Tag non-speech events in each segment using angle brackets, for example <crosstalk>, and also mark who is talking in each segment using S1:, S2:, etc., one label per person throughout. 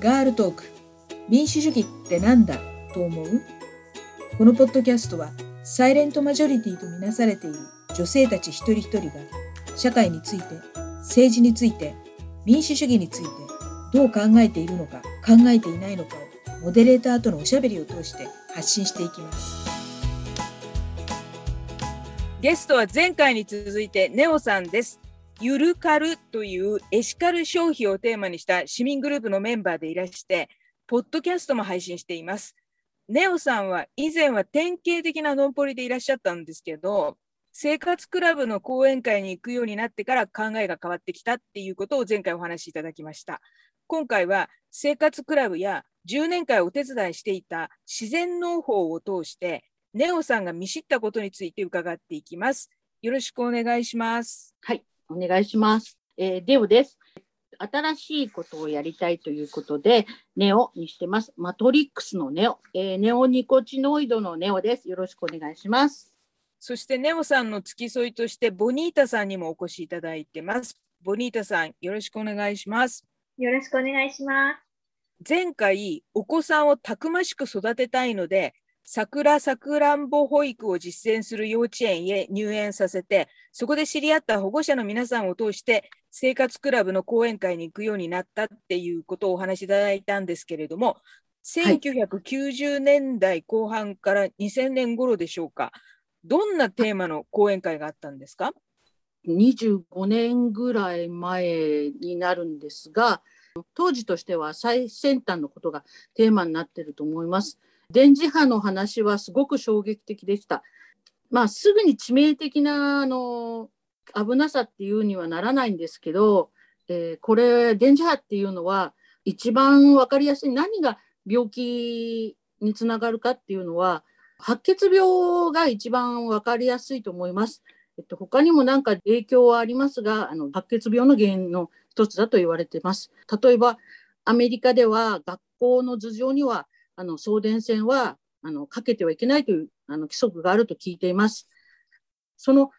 S1: ガールトーク。民主主義ってなんだ？と思う？このポッドキャストはサイレントマジョリティとみなされている女性たち一人一人が社会について政治について民主主義についてどう考えているのか考えていないのかをモデレーターとのおしゃべりを通して発信していきます。ゲストは前回に続いてネオさんです。ゆるかるというエシカル消費をテーマにした市民グループのメンバーでいらして、ポッドキャストも配信しています。ネオさんは以前は典型的なノンポリでいらっしゃったんですけど、生活クラブの講演会に行くようになってから考えが変わってきたっていうことを前回お話しいただきました。今回は生活クラブや10年間お手伝いしていた自然農法を通して、ネオさんが見知ったことについて伺っていきます。よろしくお願いします。
S2: はい、お願いします。えー、デオです。新しいことをやりたいということで、ネオにしてます。マトリックスのネオ、えー、ネオニコチノイドのネオです。よろしくお願いします。
S1: そしてネオさんの付き添いとして、ボニータさんにもお越しいただいてます。ボニータさん、よろしくお願いします。
S3: よろしくお願いします。
S1: 前回、お子さんをたくましく育てたいので、桜さくらんぼ保育を実践する幼稚園へ入園させて、そこで知り合った保護者の皆さんを通して、生活クラブの講演会に行くようになったっていうことをお話しいただいたんですけれども、1990年代後半から2000年頃でしょうか、どんなテーマの講演会があったんですか
S2: ？25年ぐらい前になるんですが当時としては最先端のことがテーマになっていると思います。電磁波の話はすごく衝撃的でした。まあ、すぐに致命的なあの危なさっていうにはならないんですけど、えー、これ電磁波っていうのは一番分かりやすい何が病気につながるかっていうのは白血病が一番分かりやすいと思います。えっと、他にも何か影響はありますがあの白血病の原因の一つだと言われてます。例えばアメリカでは学校の頭上にはあの送電線はあのかけてはいけないというあの規則があると聞いています。その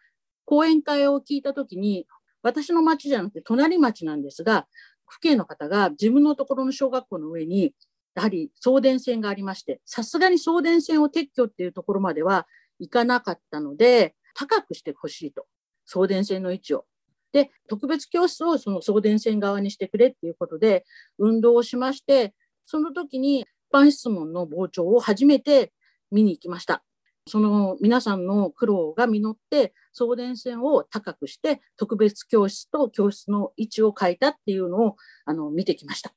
S2: 講演会を聞いたときに、私の町じゃなくて隣町なんですが、府警の方が自分のところの小学校の上に、やはり送電線がありまして、さすがに送電線を撤去っていうところまではいかなかったので、高くしてほしいと、送電線の位置を。で、特別教室をその送電線側にしてくれっていうことで、運動をしまして、その時に般質問の傍聴を初めて見に行きました。その皆さんの苦労が実って送電線を高くして特別教室と教室の位置を変えたっていうのをあの見てきました。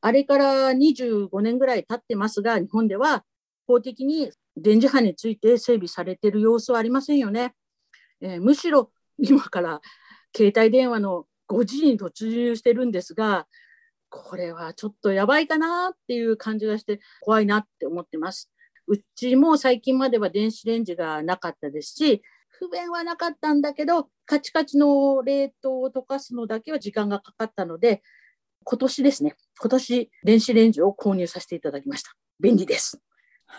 S2: あれから25年ぐらい経ってますが日本では法的に電磁波について整備されている様子はありませんよね。えー、むしろ今から携帯電話の5時に突入してるんですがこれはちょっとやばいかなっていう感じがして怖いなって思ってます。うちも最近までは電子レンジがなかったですし、不便はなかったんだけど、カチカチの冷凍を溶かすのだけは時間がかかったので、今年ですね、今年電子レンジを購入させていただきました。便利です。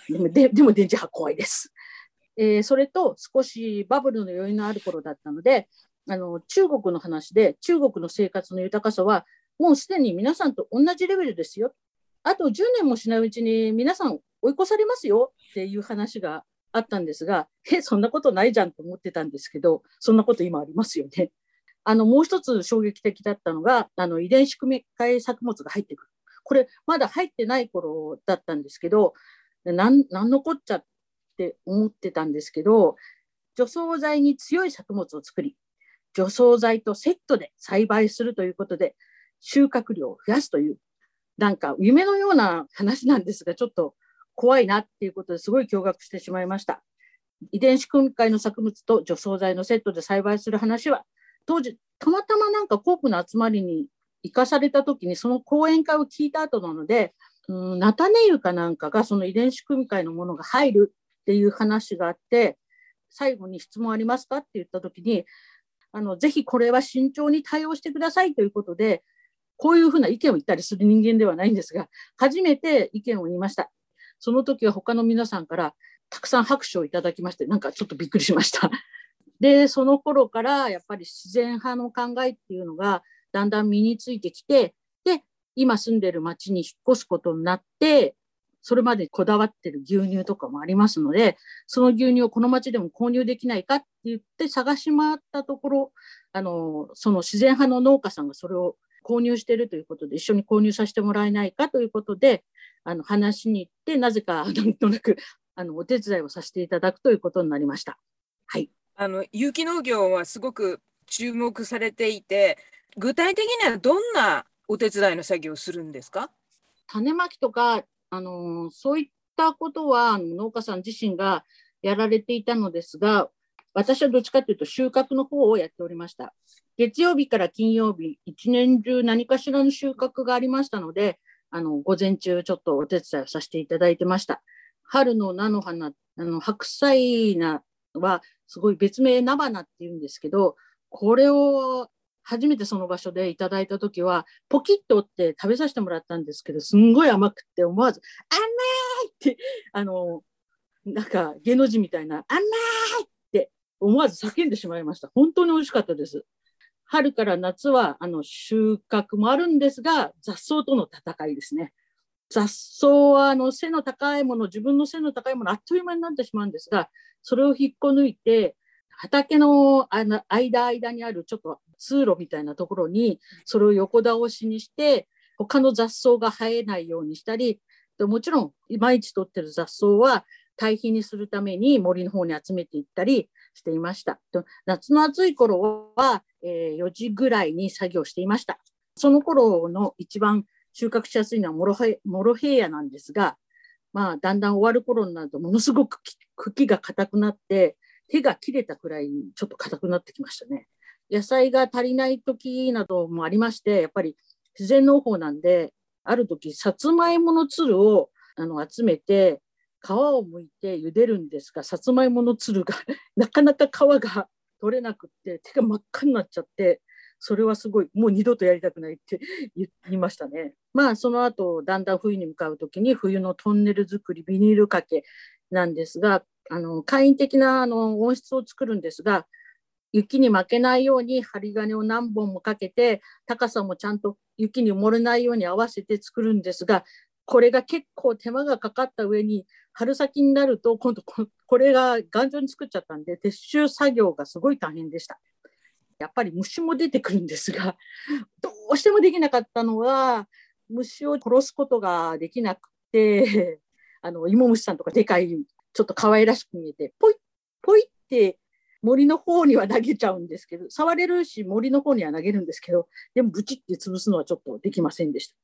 S2: でもででも電磁波怖いです。えー、それと少しバブルの余裕のある頃だったので、あの中国の話で中国の生活の豊かさはもうすでに皆さんと同じレベルですよ。あと10年もしないうちに皆さん追い越されますよっていう話があったんですが、<laughs> え、そんなことないじゃんと思ってたんですけど、そんなこと今ありますよね。あの、もう一つ衝撃的だったのが、あの、遺伝子組み換え作物が入ってくる。これ、まだ入ってない頃だったんですけど、なん、なんのこっちゃって思ってたんですけど、除草剤に強い作物を作り、除草剤とセットで栽培するということで、収穫量を増やすという、なんか夢のような話なんですが、ちょっと怖いなっていうことですごい驚愕してしまいました。遺伝子組み換えの作物と除草剤のセットで栽培する話は、当時、たまたまなんかコープの集まりに行かされた時に、その講演会を聞いた後なので、うん、ナタネ油かなんかがその遺伝子組み換えのものが入るっていう話があって、最後に質問ありますかって言った時に、あのぜひこれは慎重に対応してくださいということで、こういうふうな意見を言ったりする人間ではないんですが、初めて意見を言いました。その時は他の皆さんからたくさん拍手をいただきまして、なんかちょっとびっくりしました。<laughs> で、その頃からやっぱり自然派の考えっていうのがだんだん身についてきて、で、今住んでる町に引っ越すことになって、それまでこだわってる牛乳とかもありますので、その牛乳をこの町でも購入できないかって言って探し回ったところ、あの、その自然派の農家さんがそれを購入しているということで、一緒に購入させてもらえないかということで、あの、話に行って、なぜか、なんとなく、あの、お手伝いをさせていただくということになりました。はい。
S1: あの、有機農業はすごく注目されていて、具体的にはどんなお手伝いの作業をするんですか？
S2: 種まきとか、あのそういったことは農家さん自身がやられていたのですが、私はどっちかというと収穫の方をやっておりました。月曜日から金曜日、一年中何かしらの収穫がありましたので、あの午前中ちょっとお手伝いをさせていただいてました。春の菜の花、あの白菜菜はすごい別名菜花っていうんですけど、これを初めてその場所でいただいた時は、ポキッと折って食べさせてもらったんですけど、すんごい甘くて思わず、甘いって、あの、なんか芸能人みたいな、甘い思わず叫んでしまいました。本当に美味しかったです。春から夏はあの収穫もあるんですが、雑草との戦いですね。雑草はあの背の高いもの、自分の背の高いもの、あっという間になってしまうんですが、それを引っこ抜いて、畑のあの間間にあるちょっと通路みたいなところにそれを横倒しにして他の雑草が生えないようにしたりもちろん毎日取ってる雑草は堆肥にするために森の方に集めていったりしていました。夏の暑い頃は、えー、4時ぐらいに作業していました。その頃の一番収穫しやすいのはモロヘモロヘイヤなんですが、まあ、だんだん終わる頃になるとものすごく茎が硬くなって手が切れたくらいにちょっと硬くなってきましたね。野菜が足りない時などもありまして、やっぱり自然農法なんで、ある時、さつまいものつるをあの集めて、皮を剥いて茹でるんですが、さつまいものつるが <laughs> なかなか皮が取れなくって、手が真っ赤になっちゃって、それはすごい、もう二度とやりたくないって言いましたね。まあ、その後、だんだん冬に向かう時に、冬のトンネル作り、ビニール掛けなんですが、あの簡易的なあの温室を作るんですが雪に負けないように針金を何本もかけて高さもちゃんと雪に埋もれないように合わせて作るんですがこれが結構手間がかかった上に春先になると今度これが頑丈に作っちゃったんで撤収作業がすごい大変でした。やっぱり虫も出てくるんですが <laughs> どうしてもできなかったのは虫を殺すことができなくてあの芋虫さんとかでかいちょっと可愛らしく見えて、ポイッ、ポイって森の方には投げちゃうんですけど、触れるし森の方には投げるんですけど、でもブチって潰すのはちょっとできませんでした。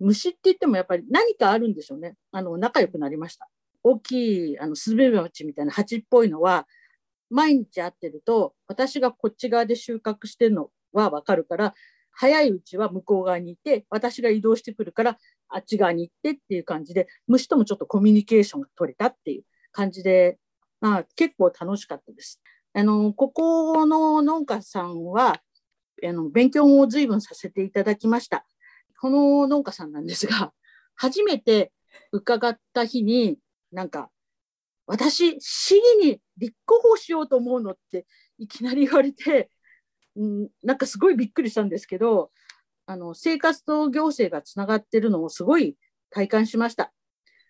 S2: 虫って言ってもやっぱり何かあるんでしょうね。あの、仲良くなりました。大きい、あの、スズメバチみたいな蜂っぽいのは、毎日会ってると、私がこっち側で収穫してるのはわかるから、早いうちは向こう側にいて、私が移動してくるから、あっち側に行ってっていう感じで、虫ともちょっとコミュニケーションが取れたっていう感じで、まあ、結構楽しかったです。あのここの農家さんはあの勉強も随分させていただきました。この農家さんなんですが、初めて伺った日に、なんか、私、市議に立候補しようと思うのっていきなり言われて、うん、なんかすごいびっくりしたんですけど、あの生活と行政がつながってるのをすごい体感しました。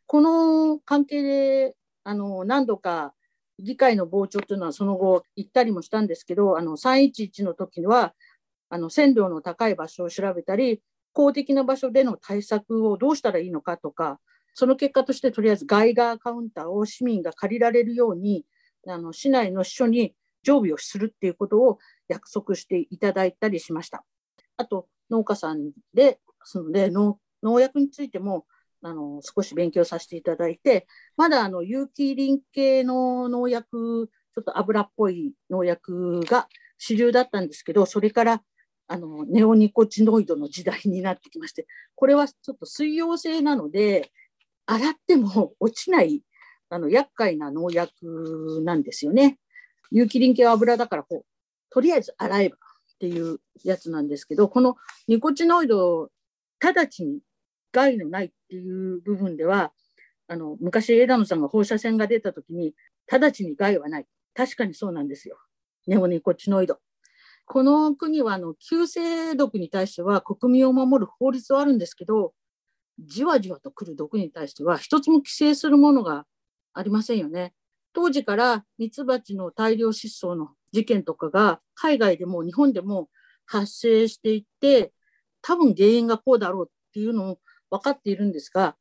S2: この関係であの何度か議会の傍聴というのはその後行ったりもしたんですけど、あの311の時にはあの線量の高い場所を調べたり、公的な場所での対策をどうしたらいいのかとか、その結果としてとりあえずガイガーカウンターを市民が借りられるように、あの市内の秘書に常備をするっていうことを約束していただいたりしました。あと農家さんで、そので農農薬についてもあの少し勉強させていただいて、まだあの有機リン系の農薬、ちょっと油っぽい農薬が主流だったんですけど、それからあのネオニコチノイドの時代になってきまして、これはちょっと水溶性なので、洗っても落ちないあの厄介な農薬なんですよね。有機リン系は油だからこう、とりあえず洗えばっていうやつなんですけど、このニコチノイド、直ちに害のないっていう部分では、あの昔枝野さんが放射線が出た時に直ちに害はない。確かにそうなんですよ。ネオニコチノイド。この国はあの急性毒に対しては国民を守る法律はあるんですけど、じわじわと来る毒に対しては一つも規制するものがありませんよね。当時からミツバチの大量失踪の事件とかが海外でも日本でも発生していって、多分原因がこうだろうっていうのを分かっているんですが、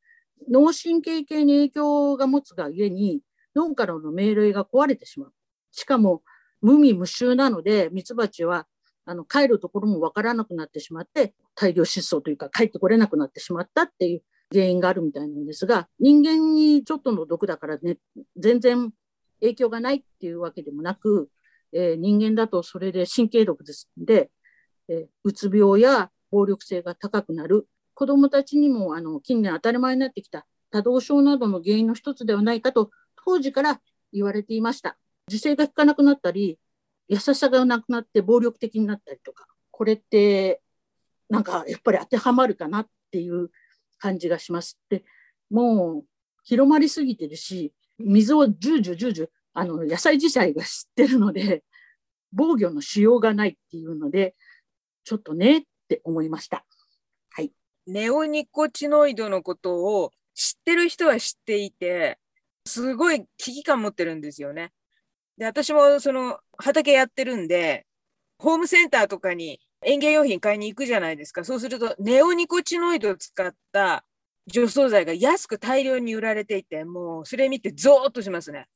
S2: 脳神経系に影響が持つがゆえに、脳からの命令が壊れてしまう。しかも、無味無臭なので、ミツバチはあの帰るところも分からなくなってしまって、大量失踪というか、帰ってこれなくなってしまったっていう原因があるみたいなんですが、人間にちょっとの毒だからね、全然影響がないっていうわけでもなく、えー、人間だとそれで神経毒ですので、えー、うつ病や暴力性が高くなる、子どもたちにもあの近年当たり前になってきた多動症などの原因の一つではないかと当時から言われていました。自制が効かなくなったり、優しさがなくなって暴力的になったりとか、これってなんかやっぱり当てはまるかなっていう感じがします。でもう広まりすぎてるし、水をじゅうじゅじゅうじゅあの野菜自体が知ってるので、防御のしようがないっていうので、ちょっとねって思いました。はい。
S1: ネオニコチノイドのことを知ってる人は知っていて、すごい危機感持ってるんですよね。で、私もその畑やってるんで、ホームセンターとかに園芸用品買いに行くじゃないですか。そうすると、ネオニコチノイドを使った除草剤が安く大量に売られていて、もうそれ見てゾーッとしますね。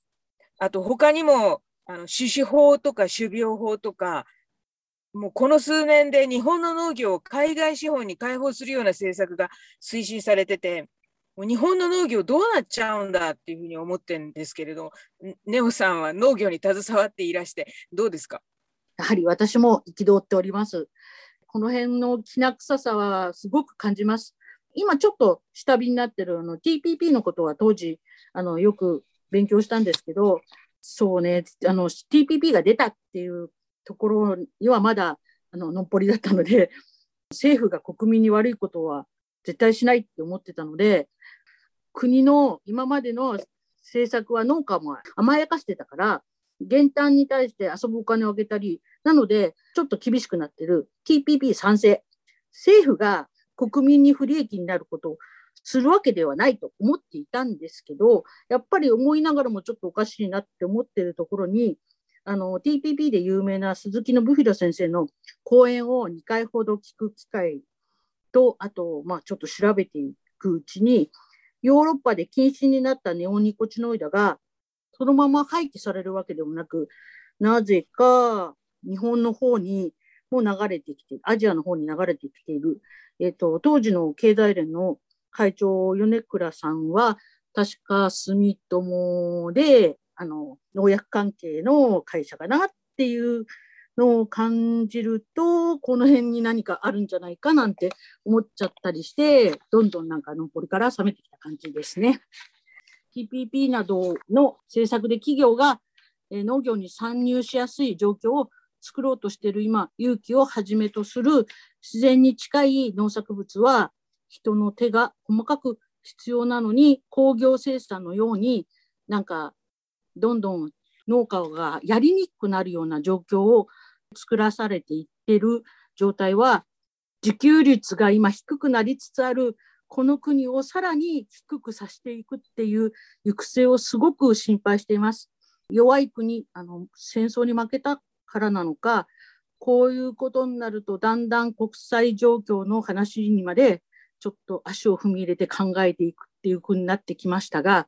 S1: あと他にも、あの、種子法とか種苗法とか、もうこの数年で日本の農業を海外資本に開放するような政策が推進されてて、日本の農業どうなっちゃうんだっていうふうに思ってるんですけれど、ネオさんは農業に携わっていらして、どうですか？
S2: やはり私も憤っております。この辺のきな臭さはすごく感じます。今ちょっと下火になってるあの TPP のことは当時あのよく勉強したんですけど、そうね、あの TPP が出たっていうところにはまだあののっぽりだったので、政府が国民に悪いことは絶対しないって思ってたので、国の今までの政策は農家も甘やかしてたから、減反に対して遊ぶお金をあげたり、なので、ちょっと厳しくなってる TPP 賛成。政府が国民に不利益になることをするわけではないと思っていたんですけど、やっぱり思いながらもちょっとおかしいなって思ってるところに、あの TPP で有名な鈴木信弘先生の講演を2回ほど聞く機会と、あと、まあ、ちょっと調べていくうちに、ヨーロッパで禁止になったネオニコチノイドが、そのまま廃棄されるわけでもなく、なぜか日本の方にも流れてきて、アジアの方に流れてきている、えっ、ー、と、当時の経済連の会長、米倉さんは、確か住友で、あの、農薬関係の会社かなっていうのを感じると、この辺に何かあるんじゃないかなんて思っちゃったりして、どんどんなんか残りから冷めてきた。感じですね。TPP などの政策で企業が農業に参入しやすい状況を作ろうとしている今、勇気をはじめとする自然に近い農作物は人の手が細かく必要なのに工業生産のようになんかどんどん農家がやりにくくなるような状況を作らされていってる状態は自給率が今低くなりつつあるこの国をさらに低くさせていくっていう行く末をすごく心配しています。弱い国あの戦争に負けたからなのかこういうことになるとだんだん国際状況の話にまでちょっと足を踏み入れて考えていくっていうふうになってきましたが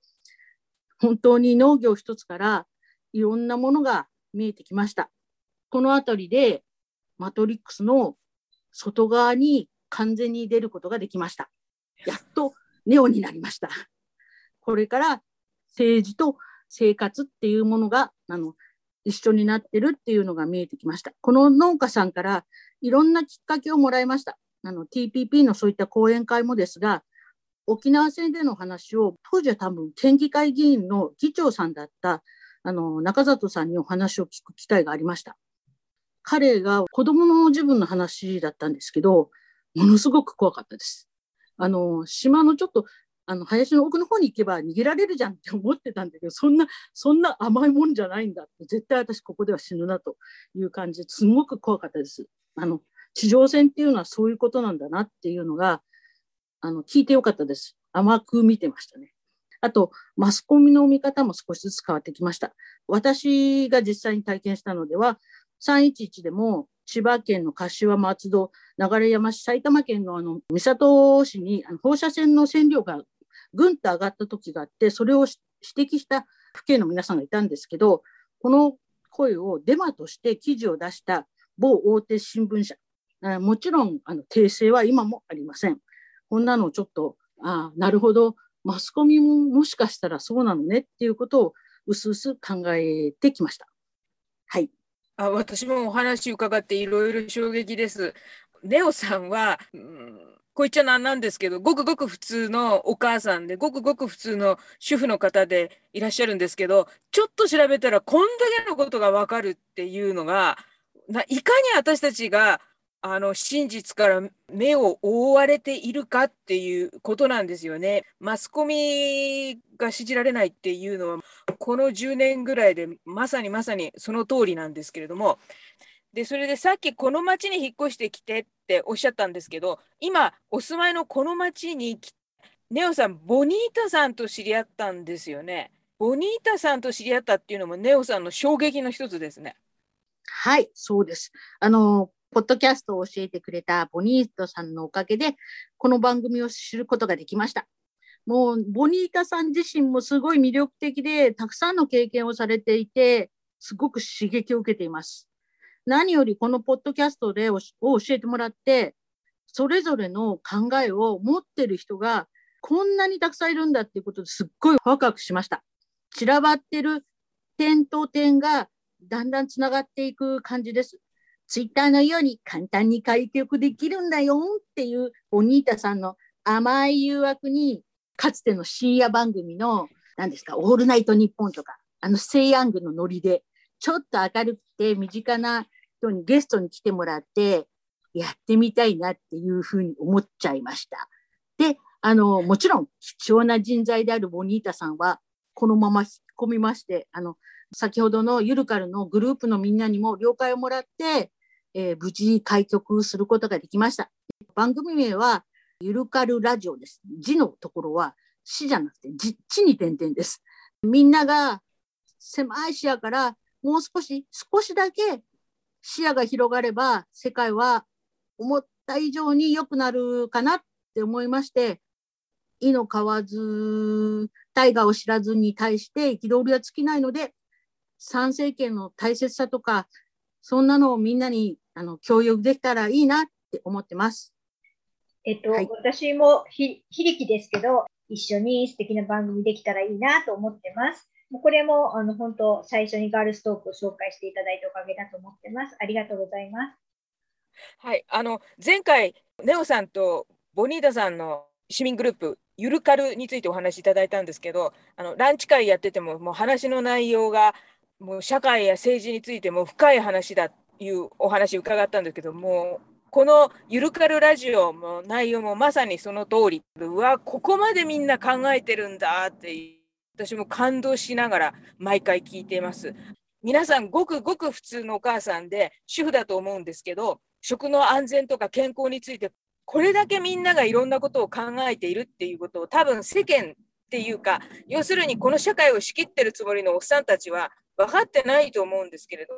S2: 本当に農業一つからいろんなものが見えてきました。この辺りでマトリックスの外側に完全に出ることができました。やっとネオになりました。これから政治と生活っていうものがあの一緒になってるっていうのが見えてきました。この農家さんからいろんなきっかけをもらいました。あの TPP のそういった講演会もですが、沖縄戦での話を当時は多分県議会議員の議長さんだったあの中里さんにお話を聞く機会がありました。彼が子供の自分の話だったんですけど、ものすごく怖かったです。あの島のちょっとあの林の奥の方に行けば逃げられるじゃんって思ってたんだけどそんなそんな甘いもんじゃないんだって絶対私ここでは死ぬなという感じですごく怖かったです。あの地上戦っていうのはそういうことなんだなっていうのがあの聞いてよかったです。甘く見てましたね。あと、マスコミの見方も少しずつ変わってきました。私が実際に体験したのでは、311でも千葉県の柏松戸、流山市、埼玉県のあの三郷市にあの放射線の線量がぐんと上がった時があって、それを指摘した府警の皆さんがいたんですけど、この声をデマとして記事を出した某大手新聞社、もちろんあの訂正は今もありません。こんなのちょっと、あなるほど、マスコミももしかしたらそうなのねっていうことをうすうす考えてきました。はい。
S1: あ私もお話伺っていろいろ衝撃です。ネオさんは、うん、こう言っちゃなんなんですけど、ごくごく普通のお母さんで、ごくごく普通の主婦の方でいらっしゃるんですけど、ちょっと調べたらこんだけのことがわかるっていうのが、ないかに私たちがあの真実から目を覆われているかっていうことなんですよね。マスコミが信じられないっていうのはこの10年ぐらいでまさにまさにその通りなんですけれどもでそれでさっきこの町に引っ越してきてっておっしゃったんですけど今お住まいのこの町にネオさんボニータさんと知り合ったんですよね。ボニータさんと知り合ったっていうのもネオさんの衝撃の一つですね。
S2: はい、そうです。あのポッドキャストを教えてくれたボニータさんのおかげで、この番組を知ることができました。もう、ボニータさん自身もすごい魅力的で、たくさんの経験をされていて、すごく刺激を受けています。何よりこのポッドキャストでを教えてもらって、それぞれの考えを持ってる人がこんなにたくさんいるんだっていうことですっごいワクワクしました。散らばってる点と点がだんだんつながっていく感じです。ツイッターのように簡単に開局できるんだよっていうお兄たさんの甘い誘惑に、かつての深夜番組の、何ですか、オールナイトニッポンとか、あのセイヤングのノリで、ちょっと明るくて身近な人にゲストに来てもらって、やってみたいなっていうふうに思っちゃいました。で、あの、もちろん貴重な人材であるボニータさんは、このまま引っ込みまして、あの、先ほどのユルカルのグループのみんなにも了解をもらって、えー、無事に開局することができました。番組名はゆるかるラジオです。字のところは死じゃなくてじ地に点々です。みんなが狭い視野からもう少し少しだけ視野が広がれば世界は思った以上に良くなるかなって思いまして意の買わず大河を知らずに対して憤りは尽きないので参政権の大切さとかそんなのをみんなにあの共有できたらいいなって思ってます。
S3: えっと、はい、私もひ、ひりきですけど、一緒に素敵な番組できたらいいなと思ってます。もうこれも、あの、本当、最初にガールストークを紹介していただいたおかげだと思ってます。ありがとうございます。
S1: はい、あの、前回、ネオさんとボニータさんの市民グループ、ゆるかるについてお話しいただいたんですけど、あの、ランチ会やってても、もう話の内容が、もう社会や政治についても深い話だいうお話伺ったんですけどもこの「ゆるかるラジオ」の内容もまさにその通りうわここまでみんな考えてるんだって私も感動しながら毎回聞いています。皆さんごくごく普通のお母さんで主婦だと思うんですけど食の安全とか健康についてこれだけみんながいろんなことを考えているっていうことを多分世間っていうか要するにこの社会を仕切ってるつもりのおっさんたちは分かってないと思うんですけれど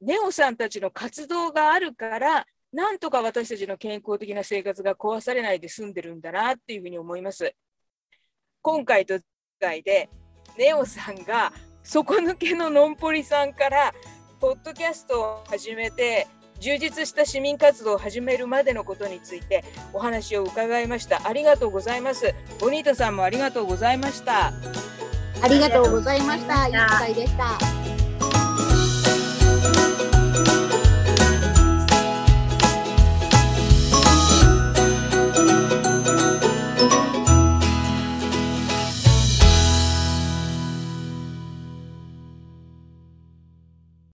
S1: ネオさんたちの活動があるからなんとか私たちの健康的な生活が壊されないで済んでるんだなっていうふうに思います。今回と次回でネオさんが底抜けののんぽりさんからポッドキャストを始めて充実した市民活動を始めるまでのことについてお話を伺いました。ありがとうございます。ボニータさんもありがとうございました。
S2: ありがとうございました。いい機会でした。Thank you.